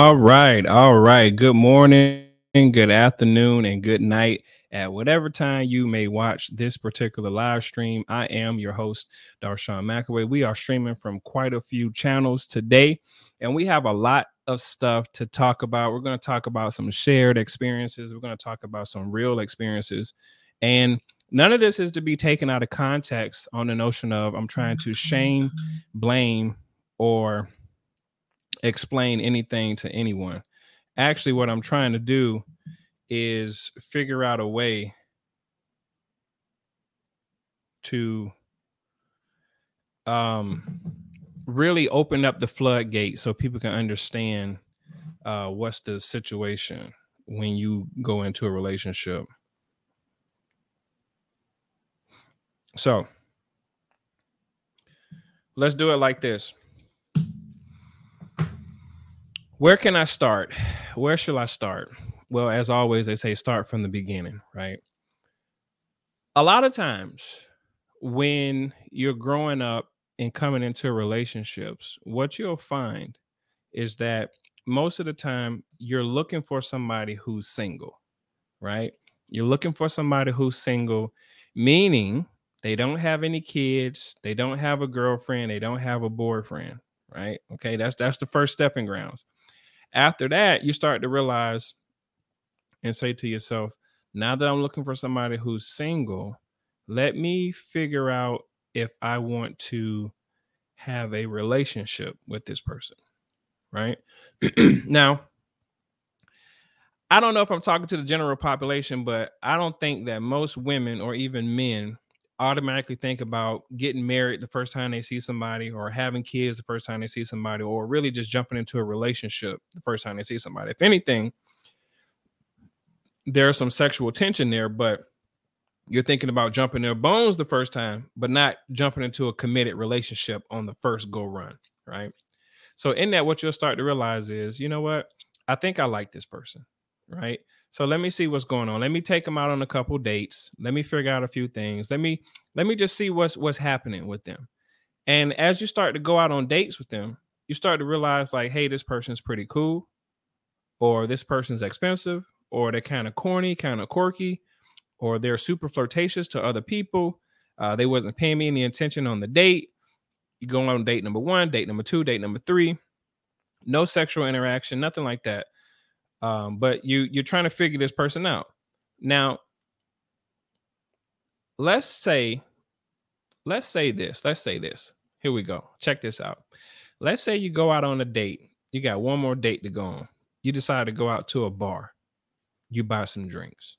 All right. All right. Good morning, good afternoon, and good night at whatever time you may watch this particular live stream. I am your host, Darshawn McAway. We are streaming from quite a few channels today, and we have a lot of stuff to talk about. We're going to talk about some shared experiences, we're going to talk about some real experiences, and none of this is to be taken out of context on the notion of I'm trying to shame, blame, or explain anything to anyone. Actually, what I'm trying to do is figure out a way to um really open up the floodgate so people can understand uh what's the situation when you go into a relationship. So let's do it like this. Where can I start? Where should I start? Well, as always, they say start from the beginning, right? A lot of times when you're growing up and coming into relationships, what you'll find is that most of the time you're looking for somebody who's single, right? You're looking for somebody who's single, meaning they don't have any kids, they don't have a girlfriend, they don't have a boyfriend, right? Okay, that's that's the first stepping grounds. After that, you start to realize and say to yourself, now that I'm looking for somebody who's single, let me figure out if I want to have a relationship with this person. Right now, I don't know if I'm talking to the general population, but I don't think that most women or even men automatically think about getting married the first time they see somebody or having kids the first time they see somebody or really just jumping into a relationship the first time they see somebody. If anything, there's some sexual tension there, but you're thinking about jumping their bones the first time, but not jumping into a committed relationship on the first go run, right? So in that, what you'll start to realize is, you know what? I think I like this person, right? So let me see what's going on. Let me take them out on a couple dates. Let me figure out a few things. Let me let me just see what's what's happening with them. And as you start to go out on dates with them, you start to realize like, hey, this person's pretty cool, or this person's expensive, or they're kind of corny, kind of quirky, or they're super flirtatious to other people. Uh, they wasn't paying me any attention on the date. You go on date number one, date number two, date number three. No sexual interaction, nothing like that. Um, but you you're trying to figure this person out. Now, let's say, let's say this. Let's say this. Here we go. Check this out. Let's say you go out on a date. You got one more date to go on. You decide to go out to a bar. You buy some drinks,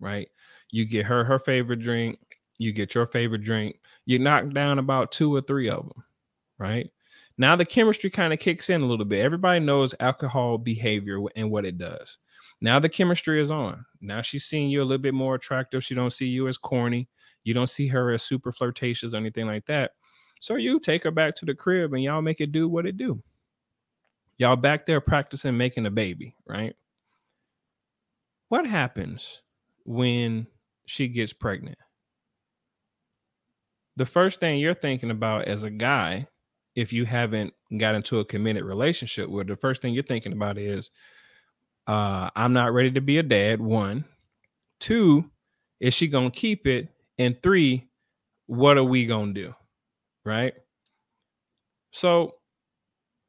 right? You get her her favorite drink. You get your favorite drink. You knock down about two or three of them, right? Now the chemistry kind of kicks in a little bit. Everybody knows alcohol behavior and what it does. Now the chemistry is on. Now she's seeing you a little bit more attractive. She don't see you as corny. You don't see her as super flirtatious or anything like that. So you take her back to the crib and y'all make it do what it do. Y'all back there practicing making a baby, right? What happens when she gets pregnant? The first thing you're thinking about as a guy if you haven't got into a committed relationship where the first thing you're thinking about is uh i'm not ready to be a dad one. Two is she gonna keep it? And three what are we gonna do? Right? So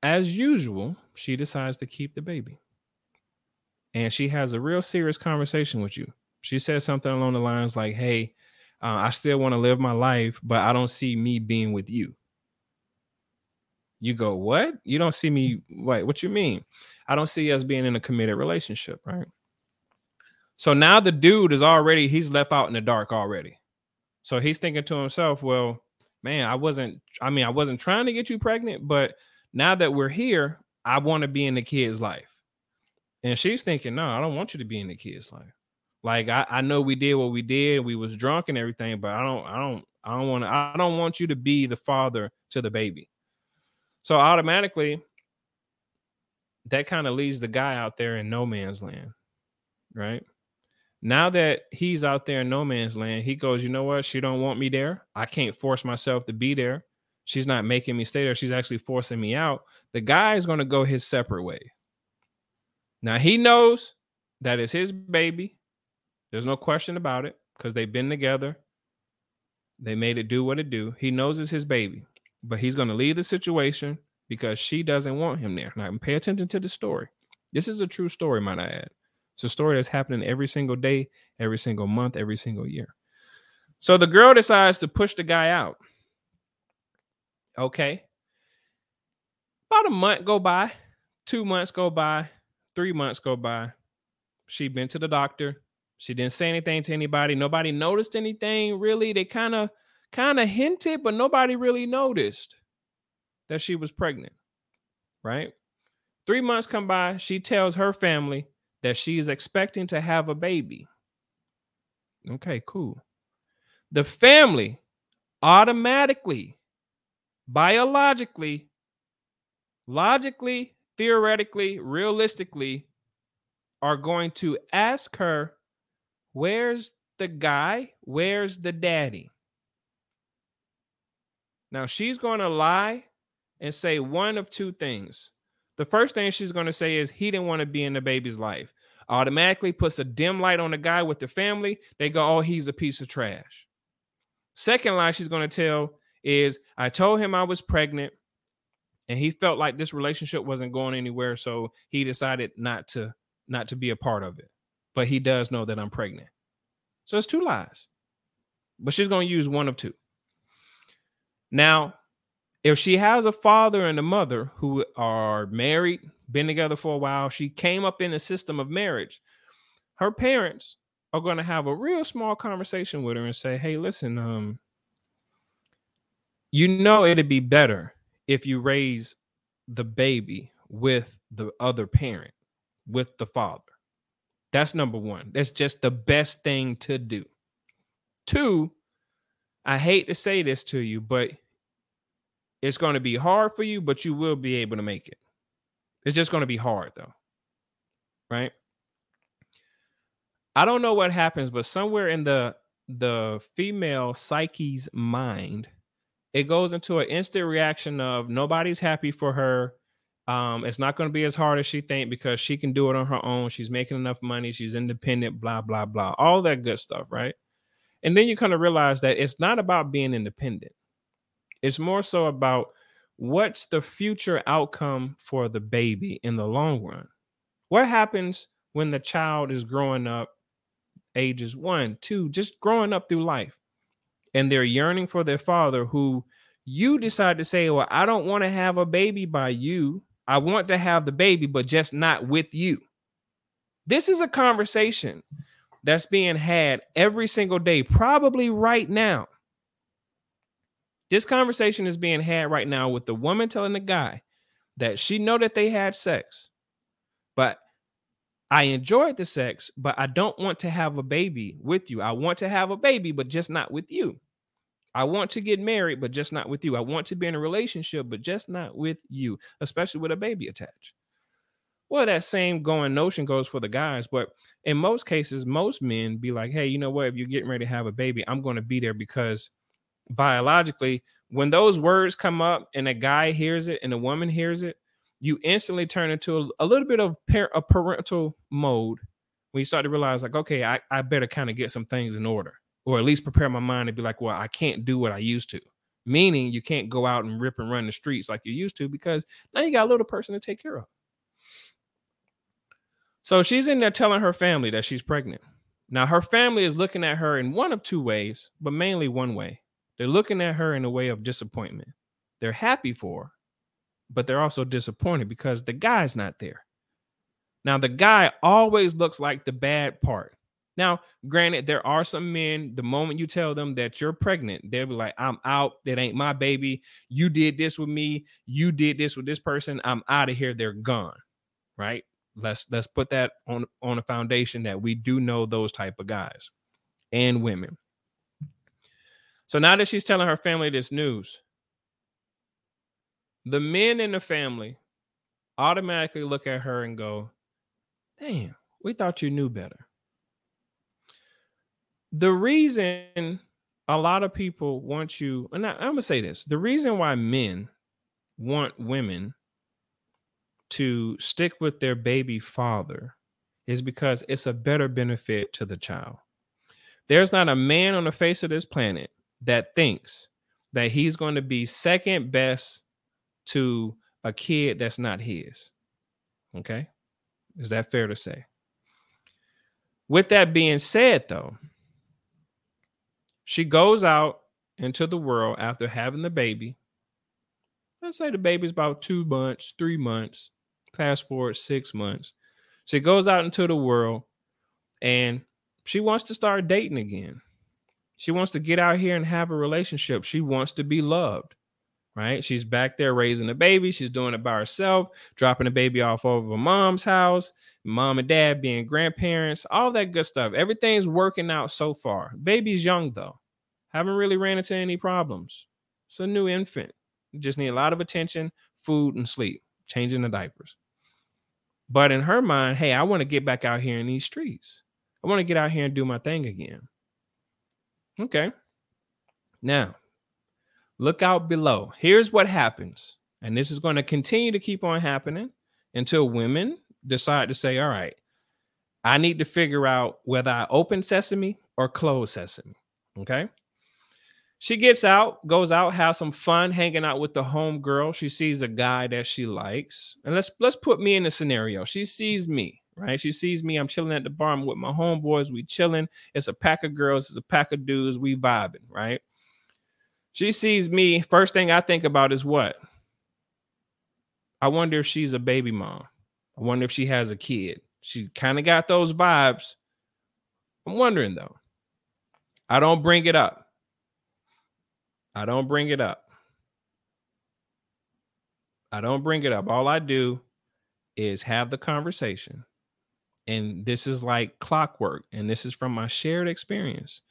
as usual she decides to keep the baby. And she has a real serious conversation with you. She says something along the lines like hey uh, i still want to live my life but i don't see me being with you you go, what? You don't see me. Wait, what you mean? I don't see us being in a committed relationship, right? So now the dude is already, he's left out in the dark already. So he's thinking to himself, well, man, I wasn't, I mean, I wasn't trying to get you pregnant, but now that we're here, I want to be in the kid's life. And she's thinking, no, I don't want you to be in the kid's life. Like I, I know we did what we did, we was drunk and everything, but I don't, I don't, I don't want to, I don't want you to be the father to the baby. So automatically, that kind of leaves the guy out there in no man's land, right? Now that he's out there in no man's land, he goes, you know what? She don't want me there. I can't force myself to be there. She's not making me stay there. She's actually forcing me out. The guy is going to go his separate way. Now he knows that is his baby. There's no question about it because they've been together. They made it do what it do. He knows it's his baby, but he's going to leave the situation because she doesn't want him there. Now, pay attention to the story. This is a true story, might I add. It's a story that's happening every single day, every single month, every single year. So the girl decides to push the guy out. Okay. About a month go by, two months go by, three months go by. She'd been to the doctor. She didn't say anything to anybody. Nobody noticed anything really. They kind of kind of hinted, but nobody really noticed that she was pregnant. Right? 3 months come by, she tells her family that she is expecting to have a baby. Okay, cool. The family automatically biologically logically, theoretically, realistically are going to ask her Where's the guy? Where's the daddy? Now she's going to lie and say one of two things. The first thing she's going to say is he didn't want to be in the baby's life. Automatically puts a dim light on the guy with the family. They go, oh, he's a piece of trash. Second lie she's going to tell is I told him I was pregnant and he felt like this relationship wasn't going anywhere so he decided not to not to be a part of it but he does know that I'm pregnant. So it's two lies. But she's going to use one of two. Now, if she has a father and a mother who are married, been together for a while, she came up in a system of marriage, her parents are going to have a real small conversation with her and say, "Hey, listen, um you know it'd be better if you raise the baby with the other parent, with the father. That's number one. That's just the best thing to do. Two, I hate to say this to you, but it's going to be hard for you, but you will be able to make it. It's just going to be hard though. Right? I don't know what happens, but somewhere in the the female psyche's mind, it goes into an instant reaction of nobody's happy for her. Um, it's not going to be as hard as she think because she can do it on her own. She's making enough money. She's independent. Blah blah blah. All that good stuff, right? And then you kind of realize that it's not about being independent. It's more so about what's the future outcome for the baby in the long run. What happens when the child is growing up, ages one, two, just growing up through life, and they're yearning for their father who you decide to say, Well, I don't want to have a baby by you I want to have the baby, but just not with you. This is a conversation that's being had every single day, probably right now. This conversation is being had right now with the woman telling the guy that she know that they had sex, but I enjoyed the sex, but I don't want to have a baby with you. I want to have a baby, but just not with you. I want to get married, but just not with you. I want to be in a relationship, but just not with you, especially with a baby attached. Well, that same going notion goes for the guys, but in most cases, most men be like, hey, you know what? If you're getting ready to have a baby, I'm going to be there because biologically, when those words come up and a guy hears it and a woman hears it, you instantly turn into a, a little bit of par- a parental mode when you start to realize, like, okay, I, I better kind of get some things in order or at least prepare my mind to be like, well, I can't do what I used to. Meaning you can't go out and rip and run the streets like you used to because now you got a little person to take care of. So she's in there telling her family that she's pregnant. Now her family is looking at her in one of two ways, but mainly one way. They're looking at her in a way of disappointment. They're happy for her, but they're also disappointed because the guy's not there. Now the guy always looks like the bad part. Now, granted, there are some men, the moment you tell them that you're pregnant, they'll be like, I'm out. That ain't my baby. You did this with me. You did this with this person. I'm out of here. They're gone. Right? Let's let's put that on on a foundation that we do know those type of guys and women. So now that she's telling her family this news, the men in the family automatically look at her and go, Damn, we thought you knew better the reason a lot of people want you, and I, I'm gonna say this: the reason why men want women to stick with their baby father is because it's a better benefit to the child. There's not a man on the face of this planet that thinks that he's going to be second best to a kid that's not his. Okay? Is that fair to say? With that being said, though, she goes out into the world after having the baby. Let's say the baby's about two months, three months, fast forward six months. She goes out into the world and she wants to start dating again. She wants to get out here and have a relationship. She wants to be loved, right? She's back there raising a baby. She's doing it by herself, dropping the baby off over mom's house, mom and dad being grandparents, all that good stuff. Everything's working out so far. Baby's young though. Haven't really ran into any problems. It's a new infant. You just need a lot of attention, food, and sleep, changing the diapers. But in her mind, hey, I want to get back out here in these streets. I want to get out here and do my thing again. Okay. Now, look out below. Here's what happens. And this is going to continue to keep on happening until women decide to say, all right, I need to figure out whether I open sesame or close sesame. Okay she gets out, goes out, has some fun hanging out with the home girl. She sees a guy that she likes. And let's let's put me in the scenario. She sees me, right? She sees me. I'm chilling at the bar I'm with my homeboys. We chilling. It's a pack of girls, it's a pack of dudes. We vibing, right? She sees me. First thing I think about is what? I wonder if she's a baby mom. I wonder if she has a kid. She kind of got those vibes. I'm wondering though. I don't bring it up I don't bring it up. I don't bring it up. All I do is have the conversation. And this is like clockwork. And this is from my shared experience.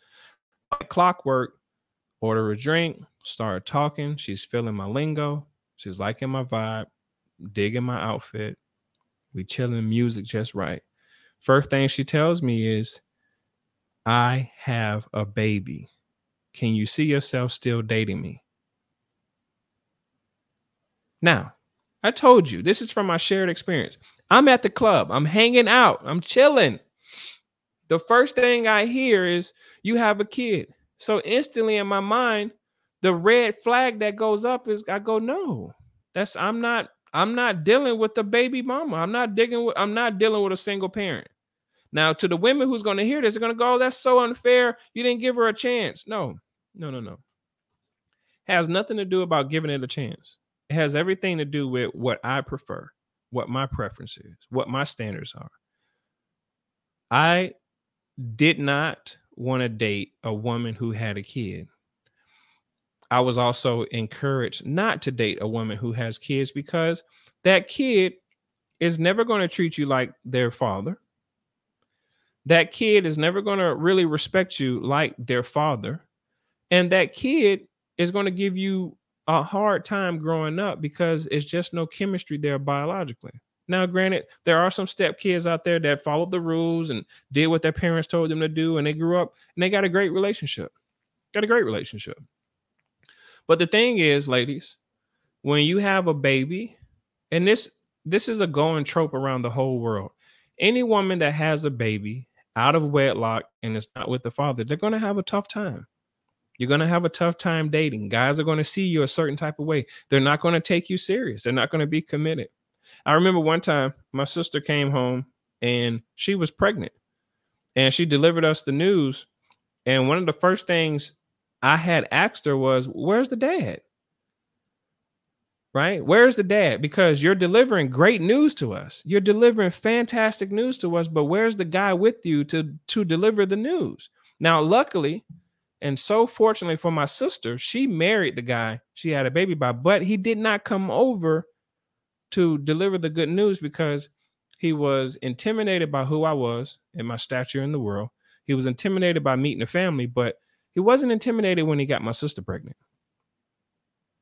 Like clockwork, order a drink, start talking. She's feeling my lingo. She's liking my vibe, digging my outfit. We chilling music just right. First thing she tells me is, I have a baby. Can you see yourself still dating me? Now, I told you, this is from my shared experience. I'm at the club, I'm hanging out, I'm chilling. The first thing I hear is, You have a kid. So instantly in my mind, the red flag that goes up is I go, No, that's I'm not. I'm not dealing with the baby mama. I'm not digging with I'm not dealing with a single parent. Now, to the women who's going to hear this, they're going to go, oh, that's so unfair. You didn't give her a chance. No, no, no, no. Has nothing to do about giving it a chance. It has everything to do with what I prefer, what my preference is, what my standards are. I did not want to date a woman who had a kid. I was also encouraged not to date a woman who has kids because that kid is never going to treat you like their father that kid is never going to really respect you like their father. And that kid is going to give you a hard time growing up because it's just no chemistry there biologically. Now, granted, there are some step kids out there that followed the rules and did what their parents told them to do, and they grew up and they got a great relationship. Got a great relationship. But the thing is, ladies, when you have a baby, and this this is a going trope around the whole world. Any woman that has a baby out of wedlock and it's not with the father, they're going to have a tough time. You're going to have a tough time dating. Guys are going to see you a certain type of way. They're not going to take you serious. They're not going to be committed. I remember one time my sister came home and she was pregnant and she delivered us the news. And one of the first things I had asked her was, Where's the dad? right? Where's the dad? Because you're delivering great news to us. You're delivering fantastic news to us, but where's the guy with you to to deliver the news? Now, luckily, and so fortunately for my sister, she married the guy she had a baby by, but he did not come over to deliver the good news because he was intimidated by who I was and my stature in the world. He was intimidated by meeting a family, but he wasn't intimidated when he got my sister pregnant.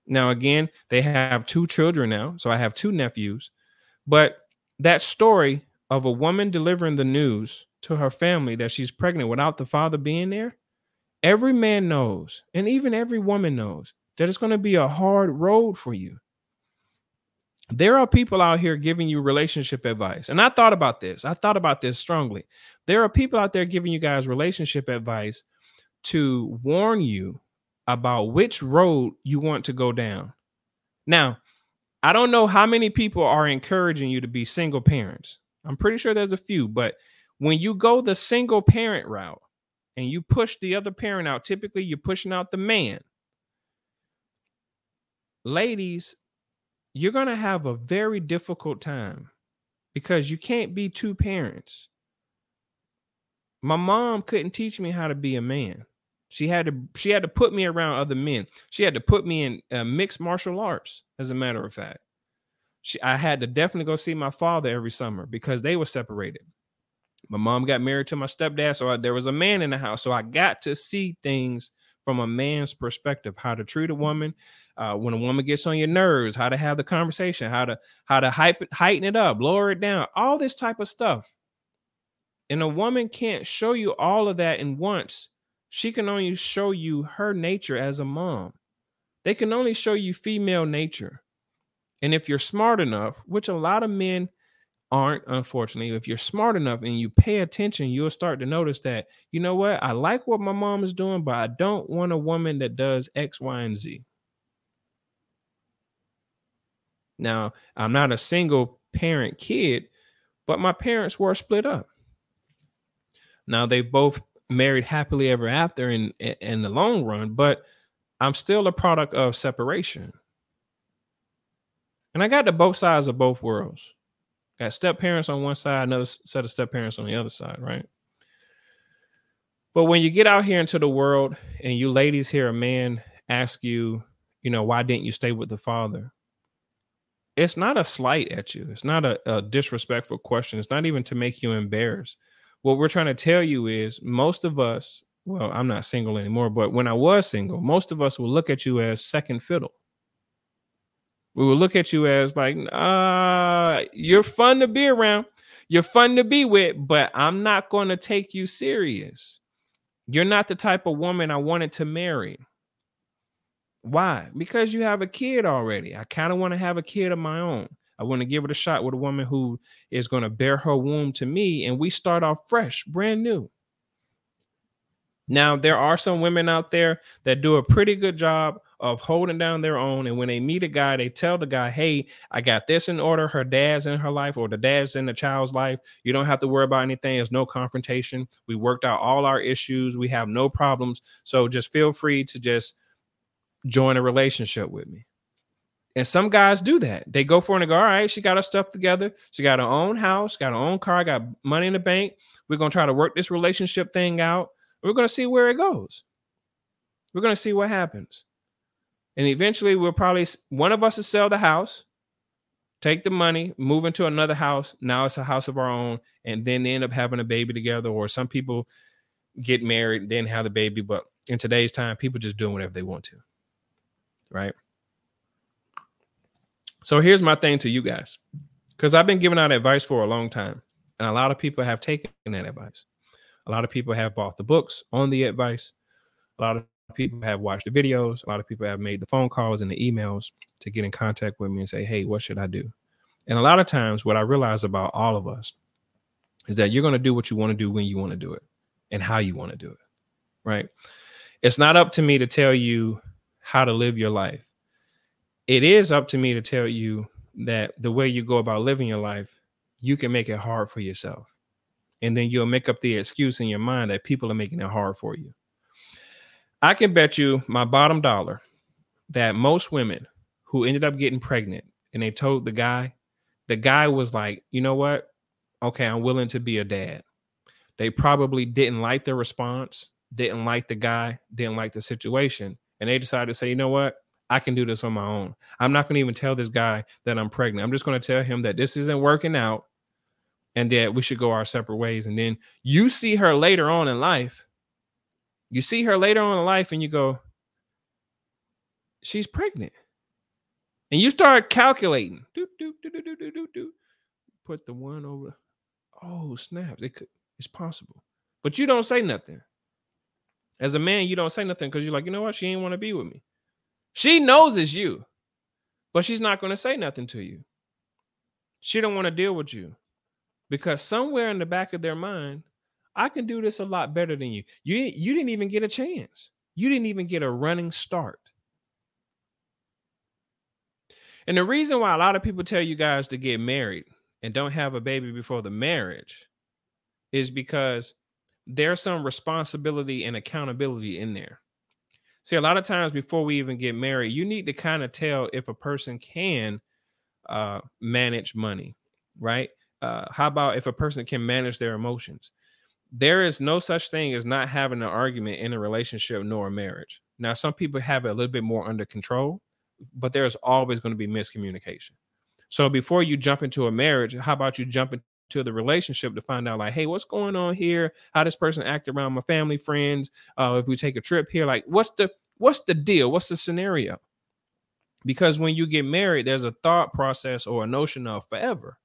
Now, again, they have two children now. So I have two nephews. But that story of a woman delivering the news to her family that she's pregnant without the father being there, every man knows, and even every woman knows, that it's going to be a hard road for you. there are people out here giving you relationship advice. And I thought about this. I thought about this strongly. There are people out there giving you guys relationship advice to warn you about which road you want to go down. Now, I don't know how many people are encouraging you to be single parents. I'm pretty sure there's a few, but when you go the single parent route and you push the other parent out, typically you're pushing out the man. Ladies, you're going to have a very difficult time because you can't be two parents. My mom couldn't teach me how to be a man. She had to she had to put me around other men. She had to put me in uh, mixed martial arts as a matter of fact. She, I had to definitely go see my father every summer because they were separated. My mom got married to my stepdad, so I, there was a man in the house. So I got to see things from a man's perspective how to treat a woman uh, when a woman gets on your nerves how to have the conversation how to how to hype it, heighten it up lower it down all this type of stuff. And a woman can't show you all of that in once. She can only show you her nature as a mom. They can only show you female nature. And if you're smart enough which a lot of men aren't, unfortunately. If you're smart enough and you pay attention, you'll start to notice that, you know what, I like what my mom is doing, but I don't want a woman that does X, Y, and Z. Now, I'm not a single parent kid, but my parents were split up. Now they both married happily ever after in in the long run, but I'm still a product of separation. And I got to both sides of both worlds. Got step parents on one side, another set of step parents on the other side, right? But when you get out here into the world and you ladies hear a man ask you, you know, why didn't you stay with the father? It's not a slight at you. It's not a, a disrespectful question. It's not even to make you embarrassed. What we're trying to tell you is most of us, well, I'm not single anymore, but when I was single, most of us will look at you as second fiddle we will look at you as like, uh, you're fun to be around, you're fun to be with, but I'm not going to take you serious. You're not the type of woman I wanted to marry. Why? Because you have a kid already. I kind of want to have a kid of my own. I want to give it a shot with a woman who is going to bear her womb to me, and we start off fresh, brand new. Now, there are some women out there that do a pretty good job of holding down their own. And when they meet a guy, they tell the guy, Hey, I got this in order. Her dad's in her life, or the dad's in the child's life. You don't have to worry about anything. There's no confrontation. We worked out all our issues. We have no problems. So just feel free to just join a relationship with me. And some guys do that. They go for it and go, All right, she got her stuff together. She got her own house, got her own car, got money in the bank. We're going to try to work this relationship thing out. We're going to see where it goes. We're going to see what happens. And eventually, we'll probably one of us will sell the house, take the money, move into another house. Now it's a house of our own, and then end up having a baby together. Or some people get married, and then have the baby. But in today's time, people just doing whatever they want to, right? So here's my thing to you guys, because I've been giving out advice for a long time, and a lot of people have taken that advice. A lot of people have bought the books on the advice. A lot of people have watched the videos. A lot of people have made the phone calls and the emails to get in contact with me and say, hey, what should I do? And a lot of times, what I realize about all of us is that you're going to do what you want to do when you want to do it and how you want to do it. Right. It's not up to me to tell you how to live your life. It is up to me to tell you that the way you go about living your life, you can make it hard for yourself. And then you'll make up the excuse in your mind that people are making it hard for you. I can bet you my bottom dollar that most women who ended up getting pregnant and they told the guy, the guy was like, you know what? Okay, I'm willing to be a dad. They probably didn't like the response, didn't like the guy, didn't like the situation. And they decided to say, you know what? I can do this on my own. I'm not going to even tell this guy that I'm pregnant. I'm just going to tell him that this isn't working out and that we should go our separate ways. And then you see her later on in life you see her later on in life and you go, she's pregnant. And you start calculating. Do, do, do, do, do, do, do. Put the one over. Oh, snap. It could, it's possible. But you don't say nothing. As a man, you don't say nothing because you're like, you know what? She ain't want to be with me. She knows it's you, but she's not going to say nothing to you She don't want to deal with you because somewhere in the back of their mind, I can do this a lot better than you. You you didn't even get a chance. You didn't even get a running start. And the reason why a lot of people tell you guys to get married and don't have a baby before the marriage is because there's some responsibility and accountability in there. See, a lot of times before we even get married, you need to kind of tell if a person can uh, manage money, right? Uh, how about if a person can manage their emotions? There is no such thing as not having an argument in a relationship nor a marriage. Now, some people have it a little bit more under control, but there's always going to be miscommunication. So before you jump into a marriage, how about you jump into the relationship to find out like, hey, what's going on here? How this person act around my family, friends? Uh, if we take a trip here, like, what's the what's the deal? What's the scenario? Because when you get married, there's a thought process or a notion of forever,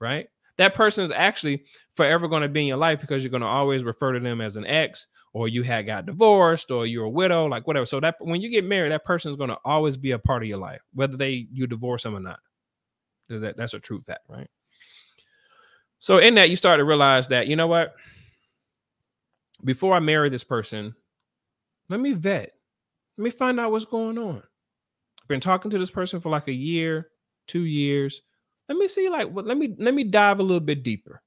right? That person is actually forever going to be in your life because you're going to always refer to them as an ex or you had got divorced or you're a widow, like whatever. So that when you get married, that person is going to always be a part of your life, whether they you divorce them or not. That, that's a true fact, right? So in that, you start to realize that you know what? Before I marry this person, let me vet. Let me find out what's going on. I've been talking to this person for like a year, two years. Let me see, like? Let me let me dive a little bit deeper.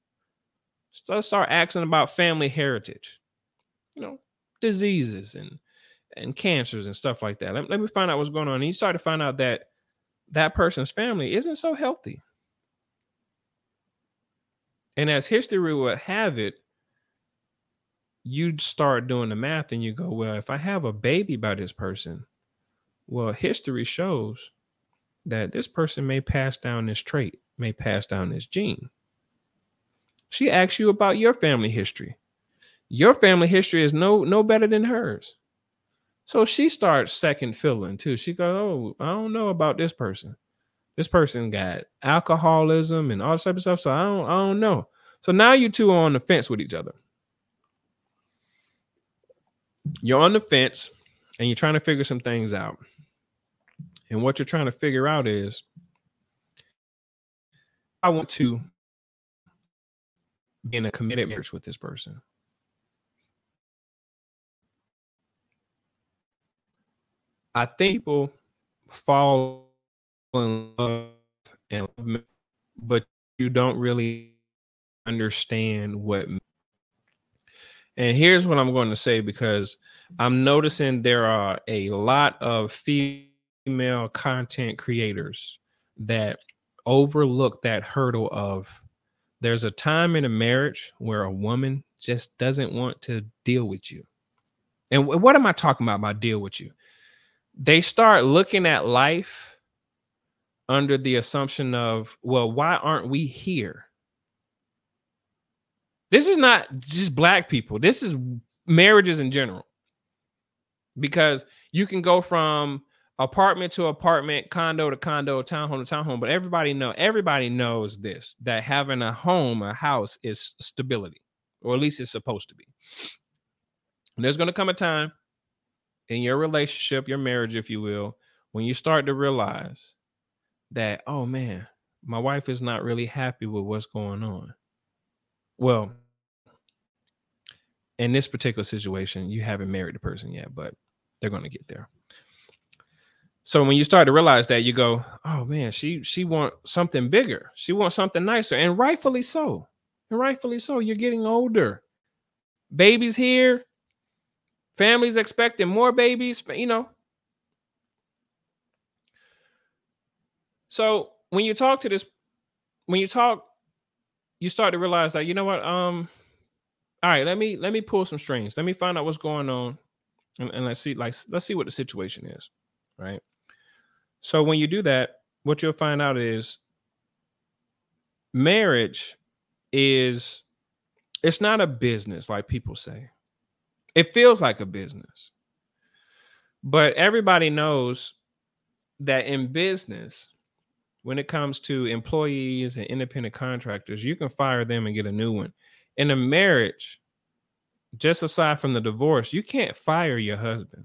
So let's start asking about family heritage, you know, diseases and and cancers and stuff like that. Let, let me find out what's going on. And you start to find out that that person's family isn't so healthy. And as history would have it, you start doing the math and you go, well, if I have a baby by this person, well, history shows that this person may pass down this trait, may pass down this gene. She asks you about your family history. Your family history is no no better than hers. So she starts second filling too. She goes, "Oh, I don't know about this person. This person got alcoholism and all this type of stuff. So I don't, I don't know." So now you two are on the fence with each other. You're on the fence, and you're trying to figure some things out. And what you're trying to figure out is, I want to be in a committed marriage with this person. I think people fall in love and love, but you don't really understand what and here's what I'm going to say because I'm noticing there are a lot of female content creators that overlook that hurdle of there's a time in a marriage where a woman just doesn't want to deal with you. And what am I talking about by deal with you? they start looking at life under the assumption of, well, why aren't we here? This is not just black people, this is marriages in general. Because you can go from apartment to apartment, condo to condo, townhome to townhome, but everybody know everybody knows this that having a home, a house is stability, or at least it's supposed to be. And there's going to come a time in your relationship, your marriage, if you will, when you start to realize that, oh man, my wife is not really happy with what's going on. Well, in this particular situation, you haven't married the person yet, but they're going to get there. So when you start to realize that, you go, "Oh man, she she wants something bigger. She wants something nicer, and rightfully so. And rightfully so. You're getting older. Baby's here. Families expecting more babies, you know. So when you talk to this, when you talk, you start to realize that you know what, um, all right, let me let me pull some strings. Let me find out what's going on, and, and let's see, like, let's see what the situation is, right? So when you do that, what you'll find out is marriage is it's not a business like people say it feels like a business. But everybody knows that in business, when it comes to employees and independent contractors, you can fire them and get a new one. In a marriage, just aside from the divorce, you can't fire your husband.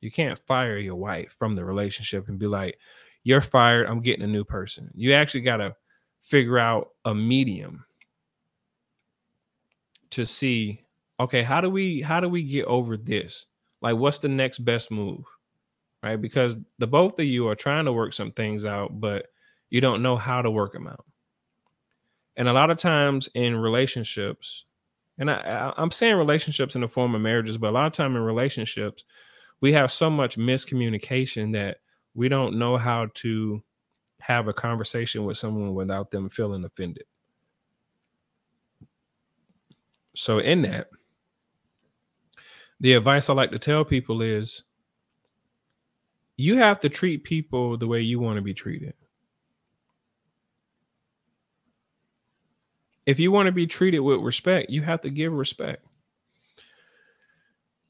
You can't fire your wife from the relationship and be like, you're fired. I'm getting a new person. You actually got to figure out a medium to see okay how do we how do we get over this like what's the next best move right because the both of you are trying to work some things out but you don't know how to work them out and a lot of times in relationships and I, I am saying relationships in the form of marriages but a lot of time in relationships we have so much miscommunication that we don't know how to have a conversation with someone without them feeling offended so in that the advice I like to tell people is you have to treat people the way you want to be treated. If you want to be treated with respect, you have to give respect.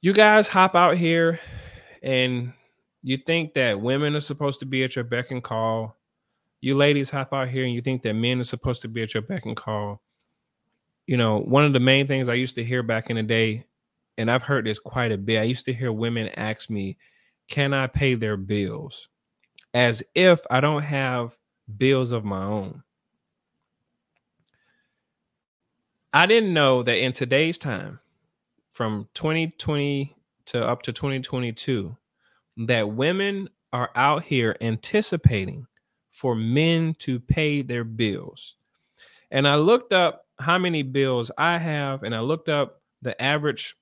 You guys hop out here and you think that women are supposed to be at your beck and call. You ladies hop out here and you think that men are supposed to be at your beck and call. You know, one of the main things I used to hear back in the day and I've heard this quite a bit. I used to hear women ask me, Can I pay their bills? As if I don't have bills of my own. I didn't know that in today's time, from 2020 to up to 2022, that women are out here anticipating for men to pay their bills. And I looked up how many bills I have, and I looked up the average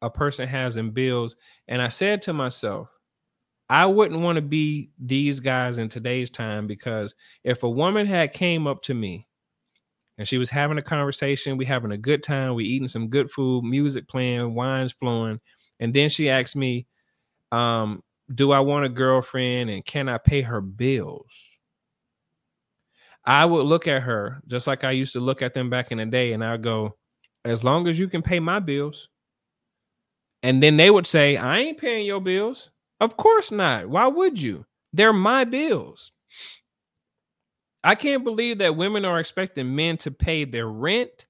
a person has in bills. And I said to myself, I wouldn't want to be these guys in today's time because if a woman had came up to me and she was having a conversation, we having a good time, we eating some good food, music playing, wines flowing, and then she asked me, um, do I want a girlfriend and can I pay her bills? I would look at her just like I used to look at them back in the day, and I go, as long as you can pay my bills, and then they would say, I ain't paying your bills. Of course not. Why would you? They're my bills. I can't believe that women are expecting men to pay their rent,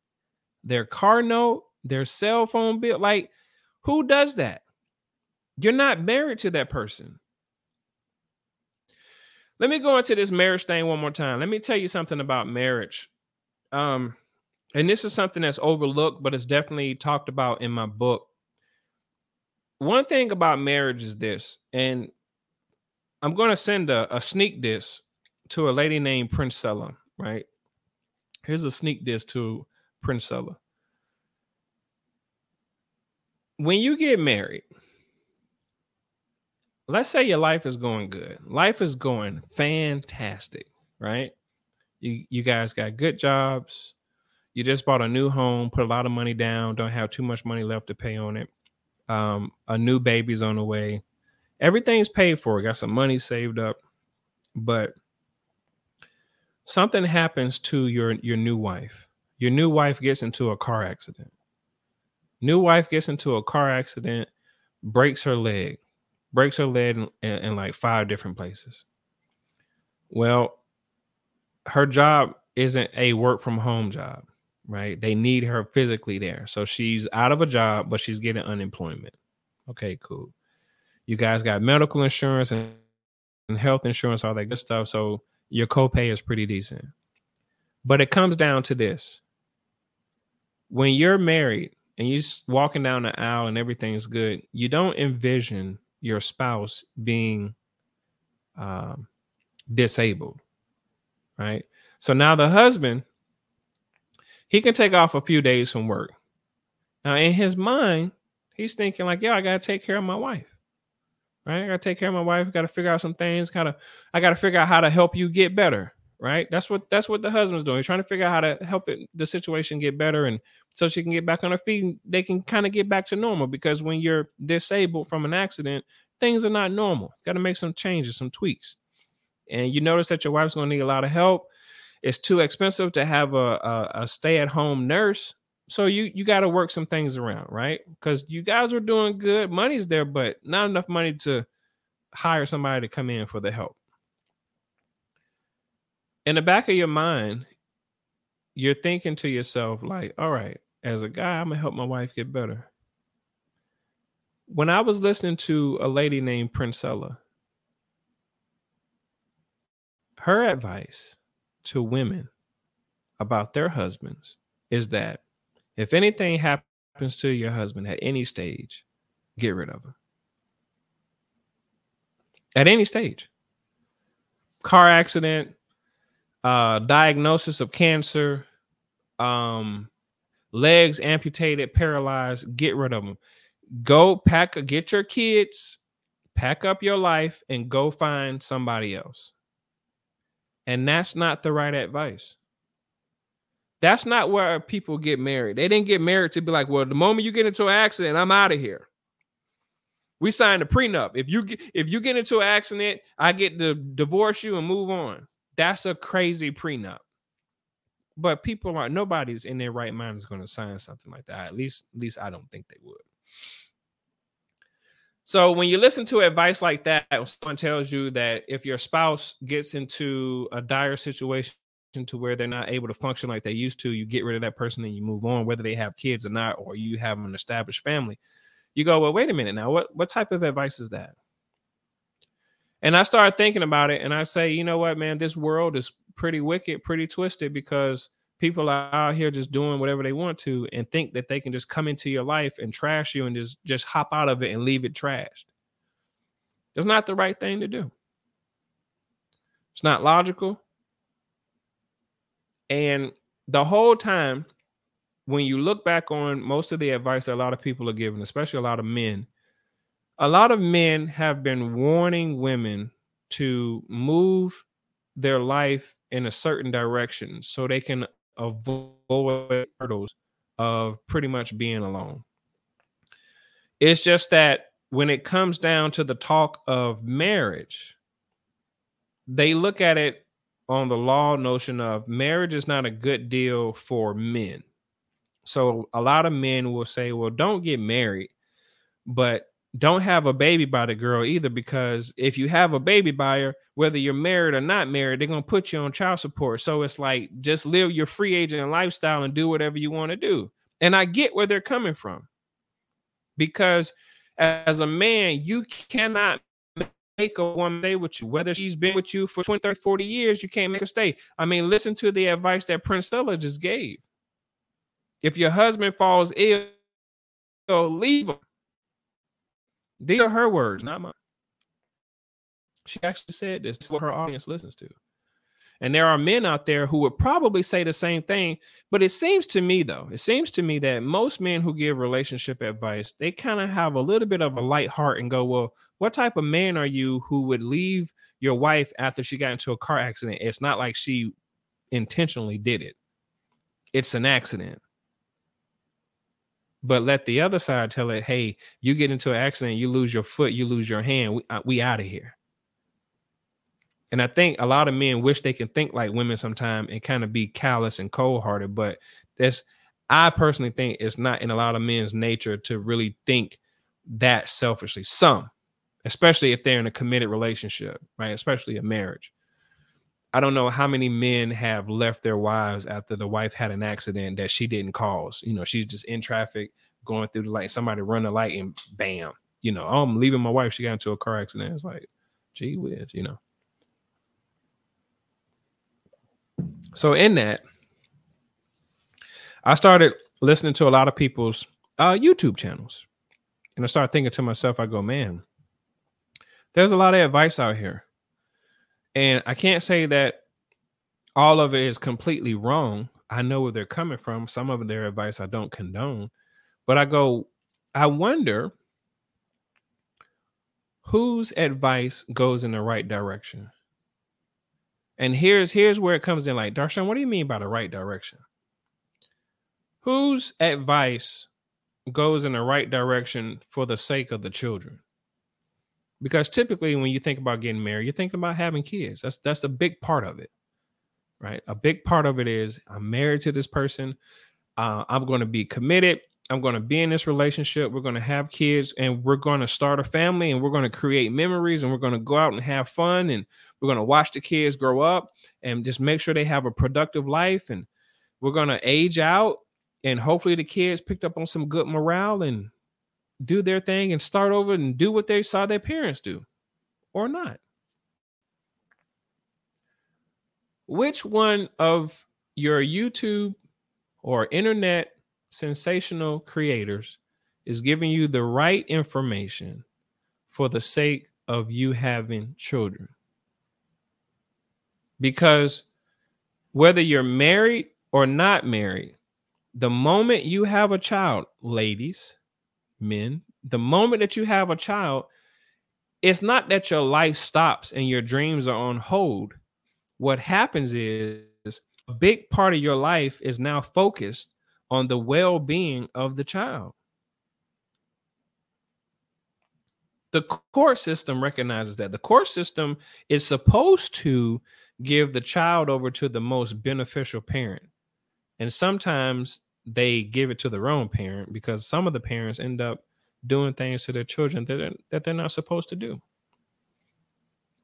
their car note, their cell phone bill. Like, who does that? You're not married to that person. Let me go into this marriage thing one more time. Let me tell you something about marriage. Um, and this is something that's overlooked, but it's definitely talked about in my book one thing about marriage is this, and I'm going to send a, a sneak diss to a lady named Princella, right? Here's a sneak diss to Princella. When you get married, let's say your life is going good. Life is going fantastic, right? You you guys got good jobs. You just bought a new home, put a lot of money down, don't have too much money left to pay on it. Um, a new baby's on the way. Everything's paid for. Got some money saved up, but something happens to your your new wife. Your new wife gets into a car accident. New wife gets into a car accident, breaks her leg, breaks her leg in, in, in like five different places. Well, her job isn't a work from home job right? They need her physically there. So she's out of a job, but she's getting unemployment. Okay, cool. You guys got medical insurance and, and health insurance, all that good stuff. So your copay is pretty decent. But it comes down to this. When you're married and you're walking down the aisle and everything's good, you don't envision your spouse being um, disabled, right? So now the husband he can take off a few days from work. Now, in his mind, he's thinking like, "Yeah, I gotta take care of my wife, right? I gotta take care of my wife. I gotta figure out some things. Gotta, I gotta figure out how to help you get better, right? That's what that's what the husband's doing. He's trying to figure out how to help it, the situation get better, and so she can get back on her feet. And they can kind of get back to normal because when you're disabled from an accident, things are not normal. Got to make some changes, some tweaks, and you notice that your wife's to need a lot of help it's too expensive to have a, a, a stay at home nurse. So you you got to work some things around, right? Because you guys are doing good, money's there, but not enough money to hire somebody to come in for the help. In the back of your mind, you're thinking to yourself, like, all right, as a guy, I'm gonna help my wife get better. When I was listening to a lady named Princella, her advice to women about their husbands is that if anything happens to your husband at any stage, get rid of him. At any stage. Car accident, uh, diagnosis of cancer, um, legs amputated, paralyzed, get rid of them. Go pack, get your kids, pack up your life, and go find somebody else. And that's not the right advice. That's not where people get married. They didn't get married to be like, well, the moment you get into an accident, I'm out of here. We signed a prenup. If you get, if you get into an accident, I get to divorce you and move on. That's a crazy prenup. But people are nobody's in their right mind is going to sign something like that. At least, at least I don't think they would. So when you listen to advice like that, someone tells you that if your spouse gets into a dire situation to where they're not able to function like they used to, you get rid of that person and you move on, whether they have kids or not, or you have an established family. You go, well, wait a minute now. What what type of advice is that? And I started thinking about it, and I say, you know what, man, this world is pretty wicked, pretty twisted because people are out here just doing whatever they want to and think that they can just come into your life and trash you and just just hop out of it and leave it trashed. That's not the right thing to do. It's not logical. And the whole time, when you look back on most of the advice that a lot of people are giving, especially a lot of men, a lot of men have been warning women to move their life in a certain direction so they can avoid hurdles of pretty much being alone. It's just that when it comes down to the talk of marriage, they look at it on the law notion of marriage is not a good deal for men. So a lot of men will say, well, don't get married, but don't have a baby by the girl either because if you have a baby by her whether you're married or not married they're going to put you on child support so it's like just live your free agent lifestyle and do whatever you want to do and i get where they're coming from because as a man you cannot make a woman stay with you whether she's been with you for 20 30 40 years you can't make her stay i mean listen to the advice that Princella just gave if your husband falls ill leave him these are her words, not mine. She actually said this. This is what her audience listens to. And there are men out there who would probably say the same thing. But it seems to me, though, it seems to me that most men who give relationship advice, they kind of have a little bit of a light heart and go, Well, what type of man are you who would leave your wife after she got into a car accident? It's not like she intentionally did it, it's an accident but let the other side tell it, hey, you get into an accident, you lose your foot, you lose your hand, we, uh, we out of here. And I think a lot of men wish they can think like women sometimes and kind of be callous and cold hearted, but that's I personally think it's not in a lot of men's nature to really think that selfishly. Some, especially if they're in a committed relationship, right? Especially a marriage. I don't know how many men have left their wives after the wife had an accident that she didn't cause. You know, she's just in traffic going through the light. Somebody run the light and bam, you know, oh, I'm leaving my wife. She got into a car accident. It's like, gee whiz, you know. So in that, I started listening to a lot of people's uh, YouTube channels, and I started thinking to myself, I go, man, there's a lot of advice out here and I can't say that all of it is completely wrong. I know where they're coming from. Some of their advice I don't condone, but I go, I wonder whose advice goes in the right direction. And here's here's where it comes in. Like, Darshan, what do you mean by the right direction? Whose advice goes in the right direction for the sake of the children? because typically when you think about getting married you're thinking about having kids that's that's a big part of it right a big part of it is i'm married to this person uh, i'm going to be committed i'm going to be in this relationship we're going to have kids and we're going to start a family and we're going to create memories and we're going to go out and have fun and we're going to watch the kids grow up and just make sure they have a productive life and we're going to age out and hopefully the kids picked up on some good morale and do their thing and start over and do what they saw their parents do or not. which one of your YouTube or internet sensational creators is giving you the right information for the sake of you having children. Because whether you're married or not married, the moment you have a child, ladies, men, the moment that you have a child, it's not that your life stops and your dreams are on hold. What happens is a big part of your life is now focused on the well being of the child. The court system recognizes that. The court system is supposed to give the child over to the most beneficial parent. And sometimes they give it to the wrong parent because some of the parents end up doing things to their children that, they're, that they're not supposed to do.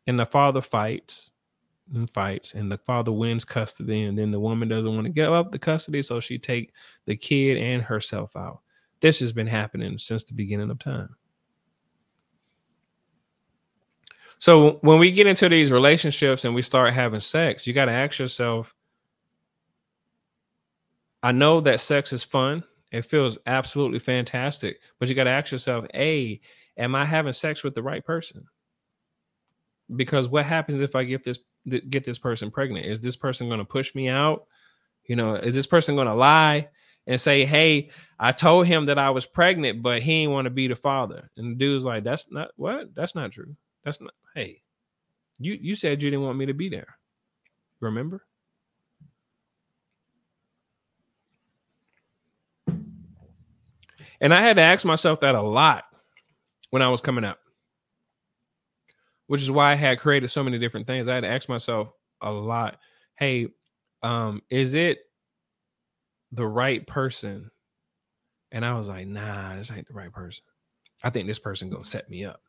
And the father fights and fights, and the father wins custody, and then the woman doesn't want to give up the custody, so she take the kid and herself out. This has been happening since the beginning of time. So when we get into these relationships and we start having sex, you got to ask yourself I know that sex is fun. It feels absolutely fantastic, but you got to ask yourself, "A, am I having sex with the right person?" Because what happens if I get this get this person pregnant? Is this person going to push me out? You know, is this person going to lie and say, "Hey, I told him that I was pregnant, but he didn't want to be the father." And the dude's like, "That's not what? That's not true. That's not. Hey, you you said you didn't want me to be there. Remember?" And I had to ask myself that a lot when I was coming up, which is why I had created so many different things. I had to ask myself a lot hey, um, is it the right person? And I was like, nah, this ain't the right person. I think this person gonna set me up,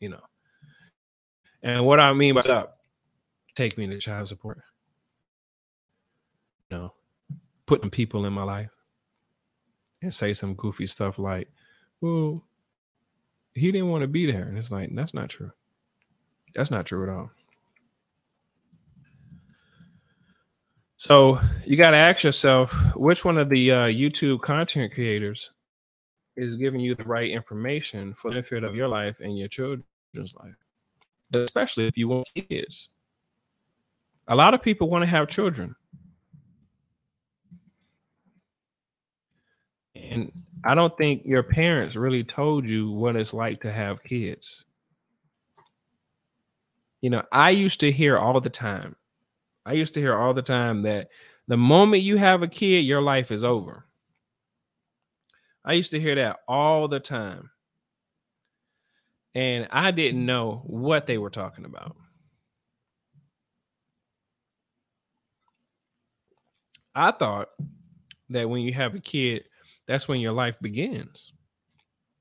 you know. And what I mean by that, take me to child support. You know, putting people in my life and say some goofy stuff like, well, he didn't want to be there. And it's like, that's not true. That's not true at all. So you got to ask yourself which one of the uh, YouTube content creators is giving you the right information for the benefit of your life and your children's life, especially if you want kids. A lot of people want to have children. And I don't think your parents really told you what it's like to have kids. You know, I used to hear all the time. I used to hear all the time that the moment you have a kid, your life is over. I used to hear that all the time. And I didn't know what they were talking about. I thought that when you have a kid, that's when your life begins.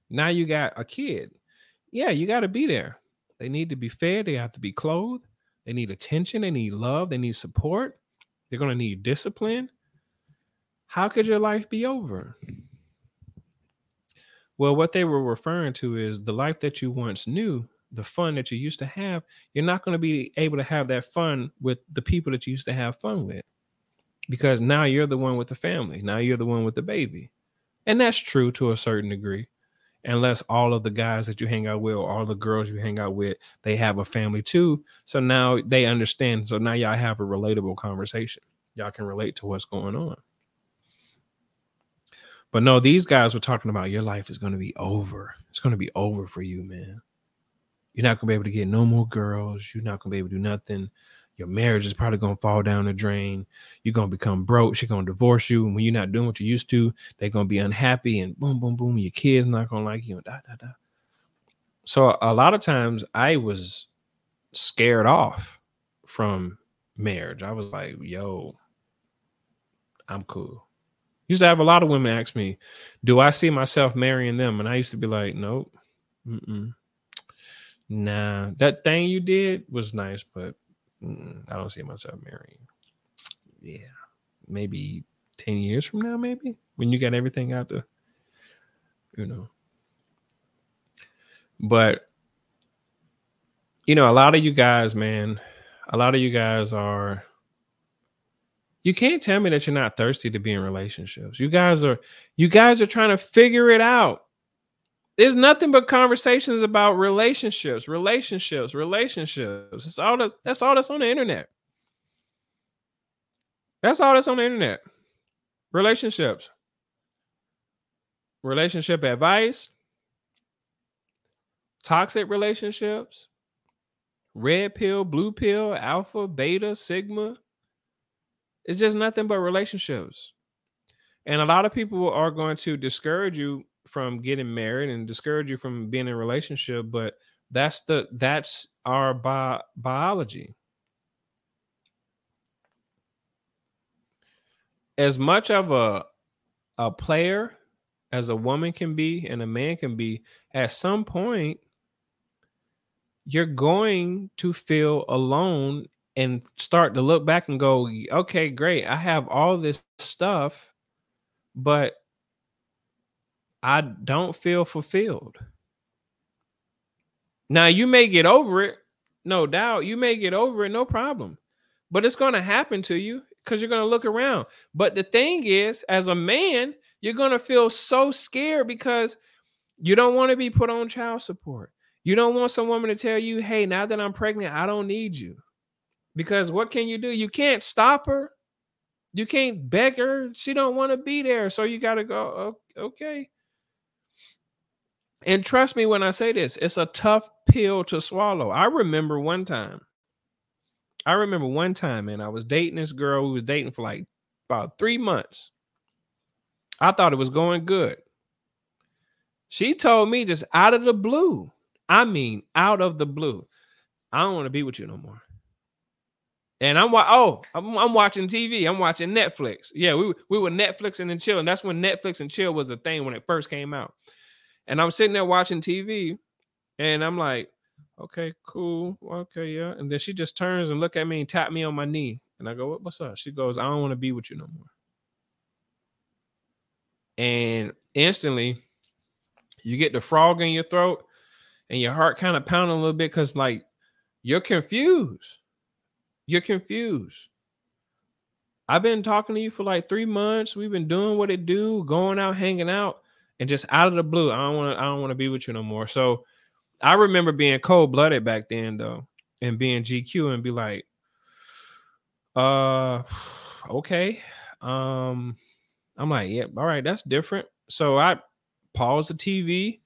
Now you got a kid. Yeah, you got to be there. They need to be fed, they have to be clothed, they need attention, they need love, they need support. They're going to need discipline. How could your life be over? Well, what they were referring to is the life that you once knew, the fun that you used to have. You're not going to be able to have that fun with the people that you used to have fun with because now you're the one with the family. Now you're the one with the baby. And that's true to a certain degree. Unless all of the guys that you hang out with or all the girls you hang out with, they have a family too. So now they understand. So now y'all have a relatable conversation. Y'all can relate to what's going on. But no, these guys were talking about your life is going to be over. It's going to be over for you, man. You're not going to be able to get no more girls. You're not going to be able to do nothing. Your marriage is probably gonna fall down the drain. You're gonna become broke. She's gonna divorce you. And when you're not doing what you used to, they're gonna be unhappy and boom, boom, boom. Your kids not gonna like you. And da, da, da. So a lot of times I was scared off from marriage. I was like, yo, I'm cool. Used to have a lot of women ask me, "Do I see myself marrying them?" And I used to be like, "Nope, Mm-mm. nah. That thing you did was nice, but Mm, I don't see myself marrying. Yeah, maybe ten years from now, maybe when you got everything out there, you know. But you know, a lot of you guys, man, a lot of you guys are You can't tell me that you're not thirsty to be in relationships. You guys are you guys are trying to figure it out. There's nothing but conversations about relationships, relationships, relationships. It's all that's, that's all that's on the internet. That's all that's on the internet. Relationships. Relationship advice. Toxic relationships. Red pill, blue pill, alpha, beta, sigma. It's just nothing but relationships. And a lot of people are going to discourage you from getting married and discourage you from being in a relationship, but that's the that's our bi- biology. As much of a a player as a woman can be and a man can be, at some point you're going to feel alone and start to look back and go, okay, great. I have all this stuff, but I don't feel fulfilled. Now, you may get over it, no doubt. You may get over it, no problem. But it's going to happen to you because you're going to look around. But the thing is, as a man, you're going to feel so scared because you don't want to be put on child support. You don't want some woman to tell you, hey, now that I'm pregnant, I don't need you. Because what can you do? You can't stop her. You can't beg her. She don't want to be there. So you got to go, okay. And trust me when I say this, it's a tough pill to swallow. I remember one time. I remember one time, and I was dating this girl. We was dating for like about three months. I thought it was going good. She told me just out of the blue. I mean, out of the blue. I don't want to be with you no more. And I'm oh, I'm, I'm, watching TV. I'm watching Netflix. Yeah, we we were Netflixing and chilling. That's when Netflix and chill was a thing when it first came out. And I'm sitting there watching TV, and I'm like, okay, cool, okay, yeah. And then she just turns and look at me and tap me on my knee, and I go, what, what's up? She goes, I don't want to be with you no more. And instantly, you get the frog in your throat, and your heart kind of pounding a little bit because like you're confused you're confused. I've been talking to you for like three months. We've been doing what it do, going out, hanging out, and just out of the blue, I don't want to. I don't want to be with you no more. So, I remember being cold blooded back then, though, and being GQ and be like, uh, okay, um, I'm like, yeah, all right, that's different. So I paused the TV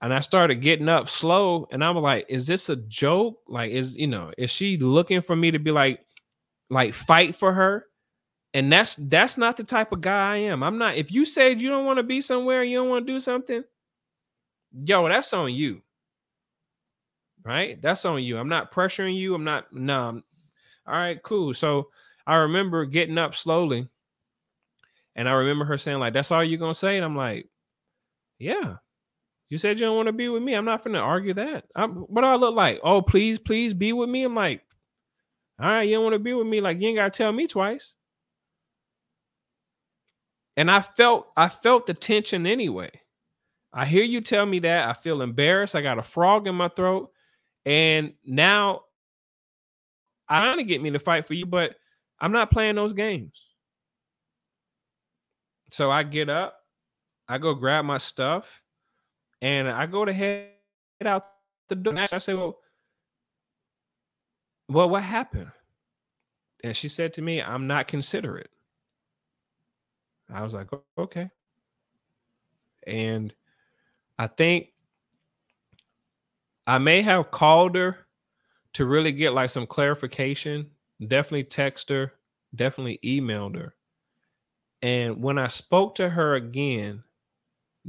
and I started getting up slow, and I'm like, "Is this a joke? Like, is you know, is she looking for me to be like, like fight for her?" And that's that's not the type of guy I am. I'm not. If you said you don't want to be somewhere, you don't want to do something, yo, that's on you. Right? That's on you. I'm not pressuring you. I'm not. No. I'm, all right, cool. So I remember getting up slowly, and I remember her saying like, "That's all you're gonna say," and I'm like, "Yeah." You said you don't want to be with me. I'm not to argue that. I'm, what do I look like? Oh, please, please be with me. I'm like, all right, you don't want to be with me. Like, you ain't got to tell me twice. And I felt, I felt the tension anyway. I hear you tell me that. I feel embarrassed. I got a frog in my throat. And now I trying to get me to fight for you, but I'm not playing those games. So I get up, I go grab my stuff, and I go to head out the door. I say, well, well, what happened? And she said to me, I'm not considerate. I was like, okay. And I think I may have called her to really get like some clarification. Definitely text her, definitely emailed her. And when I spoke to her again,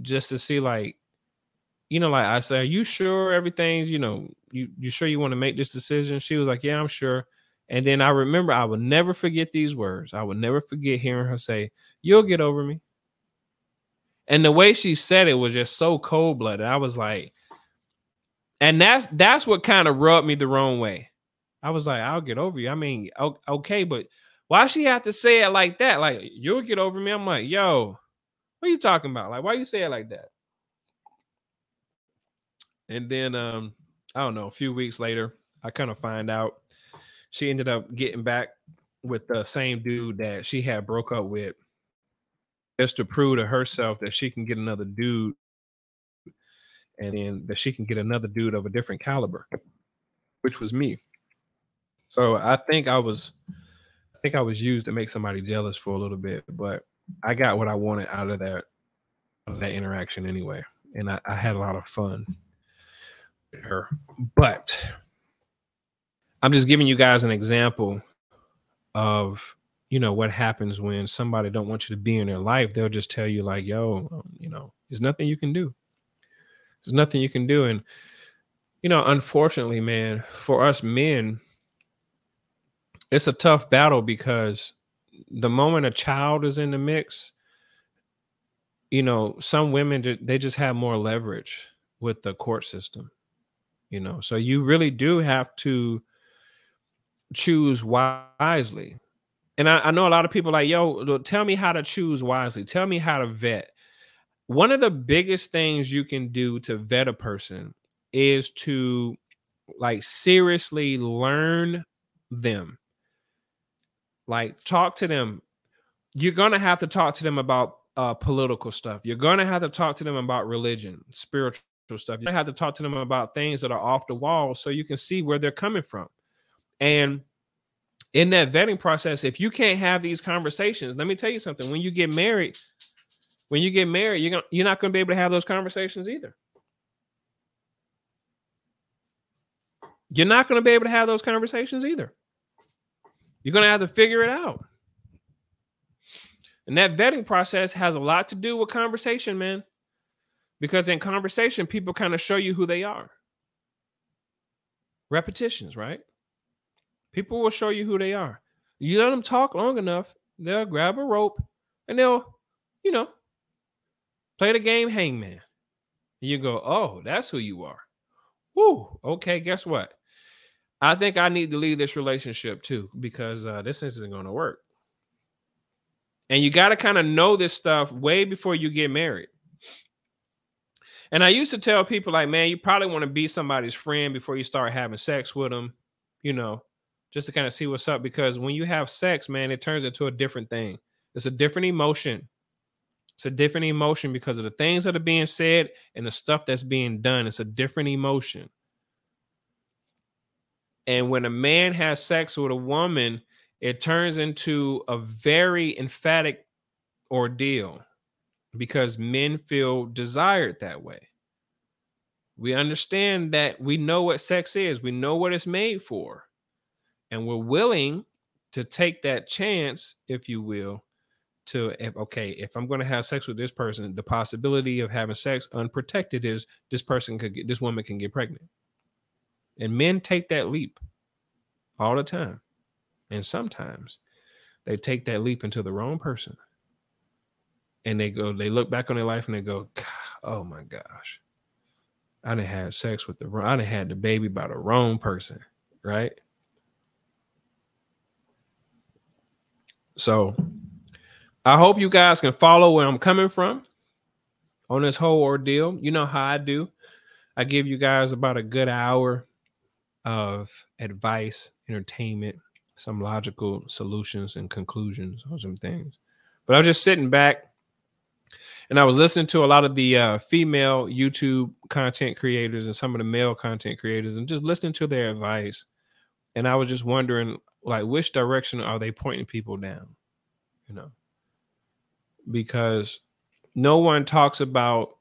just to see like you know, like I said, are you sure everything, you know, you you sure you want to make this decision? She was like, Yeah, I'm sure. And then I remember I will never forget these words. I will never forget hearing her say, You'll get over me. And the way she said it was just so cold blooded. I was like, and that's that's what kind of rubbed me the wrong way. I was like, I'll get over you. I mean, okay, but why she have to say it like that? Like, you'll get over me. I'm like, yo, what are you talking about? Like, why you say it like that? And then um, I don't know, a few weeks later, I kind of find out she ended up getting back with the same dude that she had broke up with just to prove to herself that she can get another dude and then that she can get another dude of a different caliber, which was me. So I think I was I think I was used to make somebody jealous for a little bit, but I got what I wanted out of that out of that interaction anyway. And I, I had a lot of fun with her. But I'm just giving you guys an example of you know what happens when somebody don't want you to be in their life. They'll just tell you like yo um, you know there's nothing you can do. There's nothing you can do. And you know unfortunately man for us men it's a tough battle because the moment a child is in the mix you know some women they just have more leverage with the court system you know. So you really do have to choose wisely and I, I, know a lot of people like, yo, tell me how to choose wisely. Tell me how to vet. One of the biggest things you can do to vet a person is to like seriously learn them. Like talk to them. You're gonna have to talk to them about uh, political stuff. You're gonna have to talk to them about religion, spiritual stuff. You have to talk to them about things that are off the wall so you can see where they're coming from. And in that vetting process, if you can't have these conversations, let me tell you something. When you get married, when you get married, you're gonna, you're not going to be able to have those conversations either. You're not going to be able to have those conversations either. You're going to have to figure it out. And that vetting process has a lot to do with conversation, man. Because in conversation, people kind of show you who they are. Repetitions, right? People will show you who they are. You let them talk long enough, they'll grab a rope and they'll, you know, play the game hangman. You go, oh, that's who you are. Whoo, okay, guess what? I think I need to leave this relationship too because uh, this isn't going to work. And you got to kind of know this stuff way before you get married. And I used to tell people, like, man, you probably want to be somebody's friend before you start having sex with them, you know, just to kind of see what's up. Because when you have sex, man, it turns into a different thing. It's a different emotion. It's a different emotion because of the things that are being said and the stuff that's being done. It's a different emotion. And when a man has sex with a woman, it turns into a very emphatic ordeal because men feel desired that way. We understand that we know what sex is, we know what it's made for and we're willing to take that chance, if you will, to if, okay, if I'm going to have sex with this person, the possibility of having sex unprotected is this person could get this woman can get pregnant. And men take that leap all the time. And sometimes they take that leap into the wrong person. And they go, they look back on their life and they go, oh my gosh. I didn't have sex with the wrong, I didn't had the baby by the wrong person, right? So I hope you guys can follow where I'm coming from on this whole ordeal. You know how I do. I give you guys about a good hour of advice, entertainment, some logical solutions and conclusions on some things. But I was just sitting back and I was listening to a lot of the uh, female YouTube content creators and some of the male content creators and just listening to their advice. And I was just wondering, like which direction are they pointing people down? You know? Because no one talks about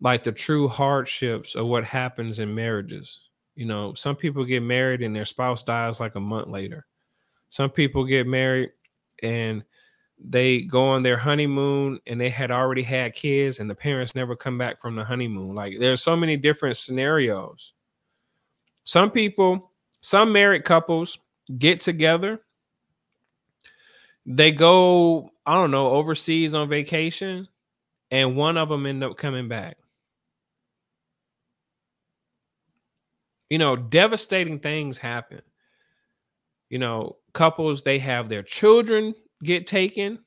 like the true hardships of what happens in marriages. You know some people get married and their spouse dies like a month later. Some people get married and they go on their honeymoon and they had already had kids and the parents never come back from the honeymoon. Like there's so many different scenarios. Some people some married couples get together. They go, I don't know, overseas on vacation, and one of them end up coming back. You know, devastating things happen. You know, couples, they have their children get taken.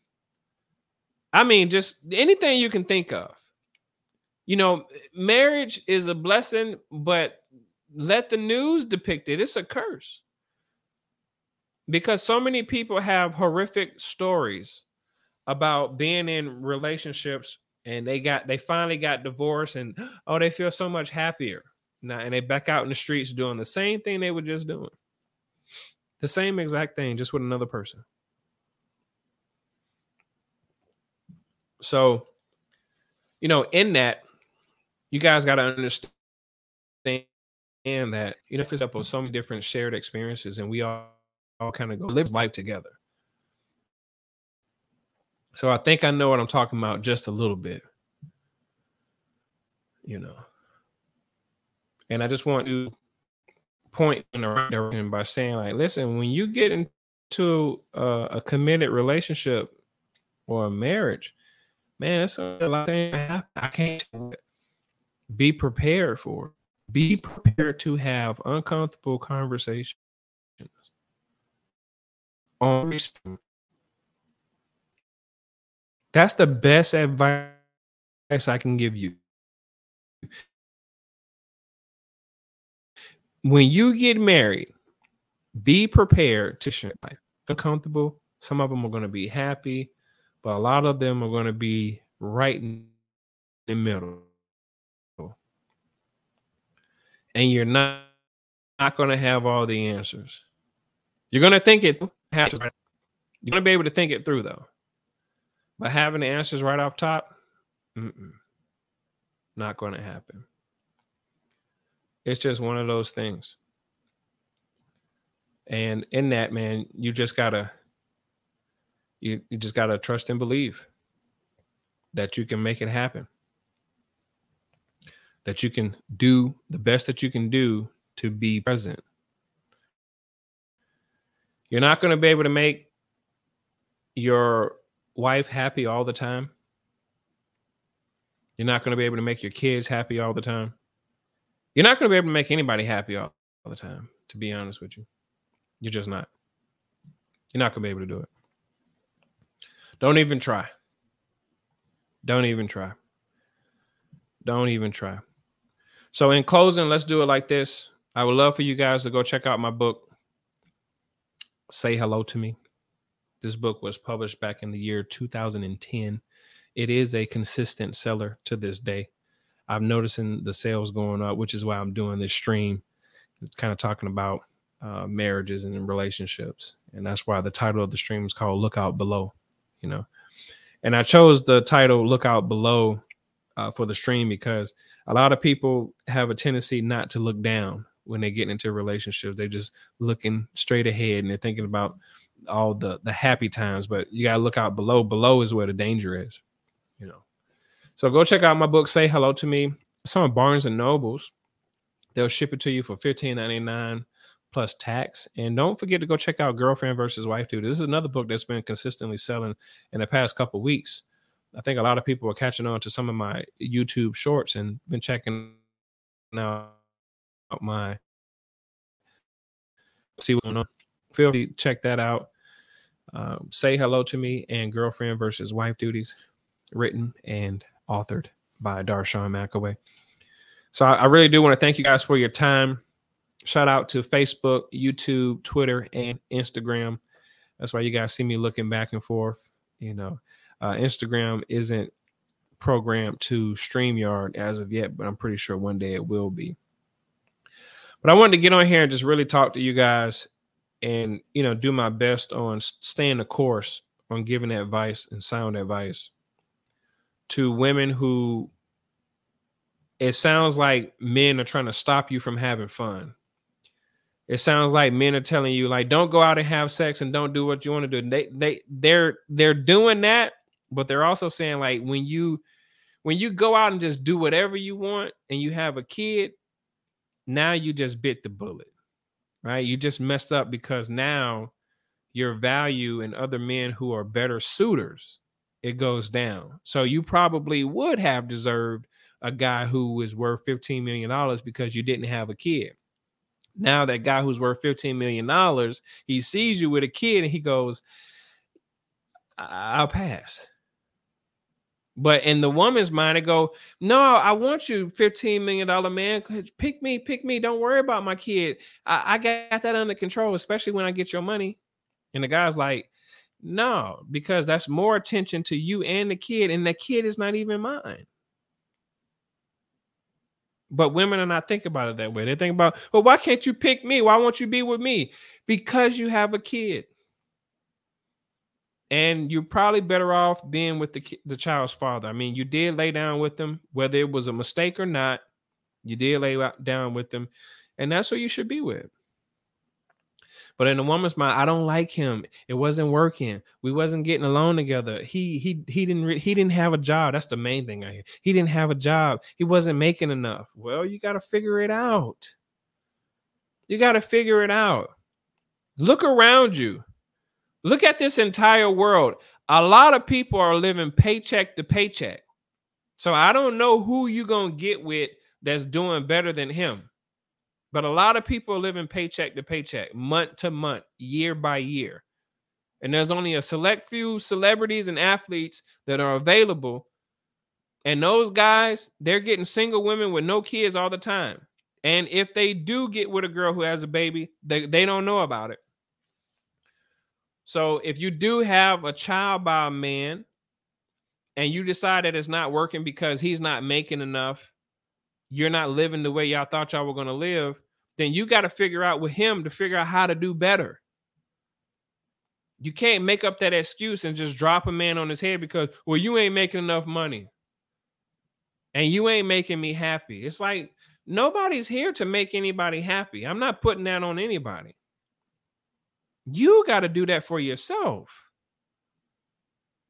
I mean, just anything you can think of. You know, marriage is a blessing, but let the news depict it. It's a curse. Because so many people have horrific stories about being in relationships and they got they finally got divorced and oh they feel so much happier. Now and they back out in the streets doing the same thing they were just doing. The same exact thing just with another person. So you know in that you guys got to understand that you know it's up on so many different shared experiences and we all, all kind of go live life together so I think I know what I'm talking about just a little bit. You know. And I just want to point in the right direction by saying, like, listen, when you get into a, a committed relationship or a marriage, man, it's a lot of things I can't be prepared for. Be prepared to have uncomfortable conversations on that's the best advice I can give you. When you get married, be prepared to share life. Uncomfortable. Some of them are going to be happy, but a lot of them are going to be right in the middle. And you're not, not going to have all the answers. You're going to think it. You're going to be able to think it through, though. But having the answers right off top, not going to happen. It's just one of those things. And in that, man, you just gotta you, you just gotta trust and believe that you can make it happen. That you can do the best that you can do to be present. You're not going to be able to make your wife happy all the time. You're not going to be able to make your kids happy all the time. You're not going to be able to make anybody happy all, all the time, to be honest with you. You're just not. You're not going to be able to do it. Don't even try. Don't even try. Don't even try. So, in closing, let's do it like this. I would love for you guys to go check out my book, Say Hello to Me. This book was published back in the year 2010. It is a consistent seller to this day. I'm noticing the sales going up, which is why I'm doing this stream. It's kind of talking about uh, marriages and relationships, and that's why the title of the stream is called "Look Out Below." You know, and I chose the title "Look Out Below" uh, for the stream because a lot of people have a tendency not to look down when they get into relationships. They're just looking straight ahead and they're thinking about all the the happy times, but you gotta look out below. Below is where the danger is, you know. So go check out my book. Say hello to me. Some of Barnes and Nobles. They'll ship it to you for fifteen ninety nine plus tax. And don't forget to go check out Girlfriend versus Wife Dude. This is another book that's been consistently selling in the past couple weeks. I think a lot of people are catching on to some of my YouTube shorts and been checking out my see what's going on. Feel free to check that out. Um, Say Hello to Me and Girlfriend versus Wife Duties, written and authored by Darshawn McAway. So I, I really do want to thank you guys for your time. Shout out to Facebook, YouTube, Twitter, and Instagram. That's why you guys see me looking back and forth. You know, uh, Instagram isn't programmed to StreamYard as of yet, but I'm pretty sure one day it will be. But I wanted to get on here and just really talk to you guys and you know do my best on staying the course on giving advice and sound advice to women who it sounds like men are trying to stop you from having fun. It sounds like men are telling you like don't go out and have sex and don't do what you want to do. They they they're they're doing that but they're also saying like when you when you go out and just do whatever you want and you have a kid now you just bit the bullet right? You just messed up because now your value in other men who are better suitors it goes down. So you probably would have deserved a guy who was worth 15 million dollars because you didn't have a kid. Now that guy who's worth 15 million dollars, he sees you with a kid and he goes, "I'll pass." But in the woman's mind, I go, no, I want you, $15 million man. Pick me, pick me. Don't worry about my kid. I, I got that under control, especially when I get your money. And the guy's like, no, because that's more attention to you and the kid, and the kid is not even mine. But women are not thinking about it that way. They think about, well, why can't you pick me? Why won't you be with me? Because you have a kid. And you're probably better off being with the the child's father. I mean, you did lay down with them, whether it was a mistake or not. You did lay down with them, and that's what you should be with. But in a woman's mind, I don't like him. It wasn't working. We wasn't getting along together. He he he didn't he didn't have a job. That's the main thing I hear. He didn't have a job. He wasn't making enough. Well, you got to figure it out. You got to figure it out. Look around you. Look at this entire world. A lot of people are living paycheck to paycheck. So I don't know who you're going to get with that's doing better than him. But a lot of people are living paycheck to paycheck, month to month, year by year. And there's only a select few celebrities and athletes that are available. And those guys, they're getting single women with no kids all the time. And if they do get with a girl who has a baby, they, they don't know about it. So if you do have a child by a man and you decide that it's not working because he's not making enough, you're not living the way y'all thought y'all were going to live, then you got to figure out with him to figure out how to do better. You can't make up that excuse and just drop a man on his head because, well, you ain't making enough money and you ain't making me happy. It's like nobody's here to make anybody happy. I'm not putting that on anybody. You got to do that for yourself.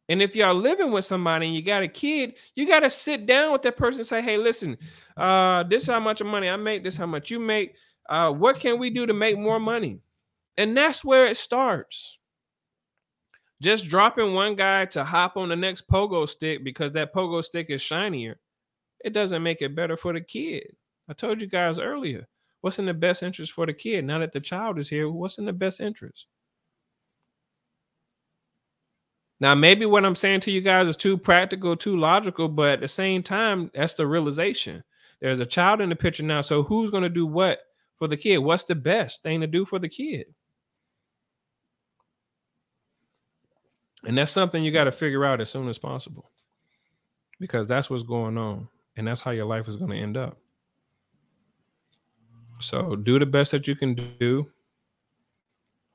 And if y'all living with somebody and you got a kid, you got to sit down with that person and say, hey, listen, uh, this is how much money I make, this how much you make. Uh, what can we do to make more money? And that's where it starts. Just dropping one guy to hop on the next pogo stick because that pogo stick is shinier, it doesn't make it better for the kid. I told you guys earlier what's in the best interest for the kid. Now that the child is here, what's in the best interest? Now, maybe what I'm saying to you guys is too practical, too logical, but at the same time, that's the realization. There's a child in the picture now. So who's going to do what for the kid? What's the best thing to do for the kid? And that's something you got to figure out as soon as possible because that's what's going on. And that's how your life is going to end up. So do the best that you can do.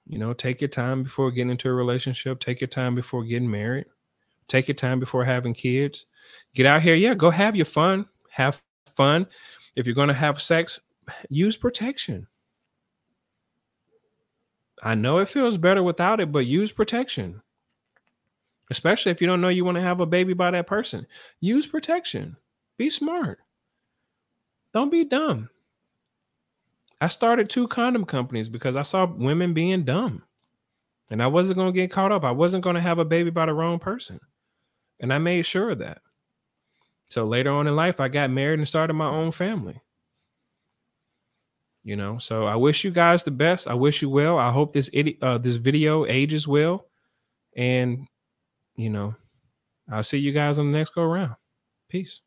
You know, take your time before getting into a relationship, take your time before getting married, take your time before having kids. Get out here, yeah, go have your fun, have fun. If you're going to have sex, use protection. I know it feels better without it, but use protection. Especially if you don't know you want to have a baby by that person. Use protection. Be smart. Don't be dumb. I started two condom companies because I saw women being dumb. And I wasn't going to get caught up. I wasn't going to have a baby by the wrong person. And I made sure of that. So later on in life, I got married and started my own family you know so i wish you guys the best i wish you well i hope this uh, this video ages well and you know i'll see you guys on the next go around peace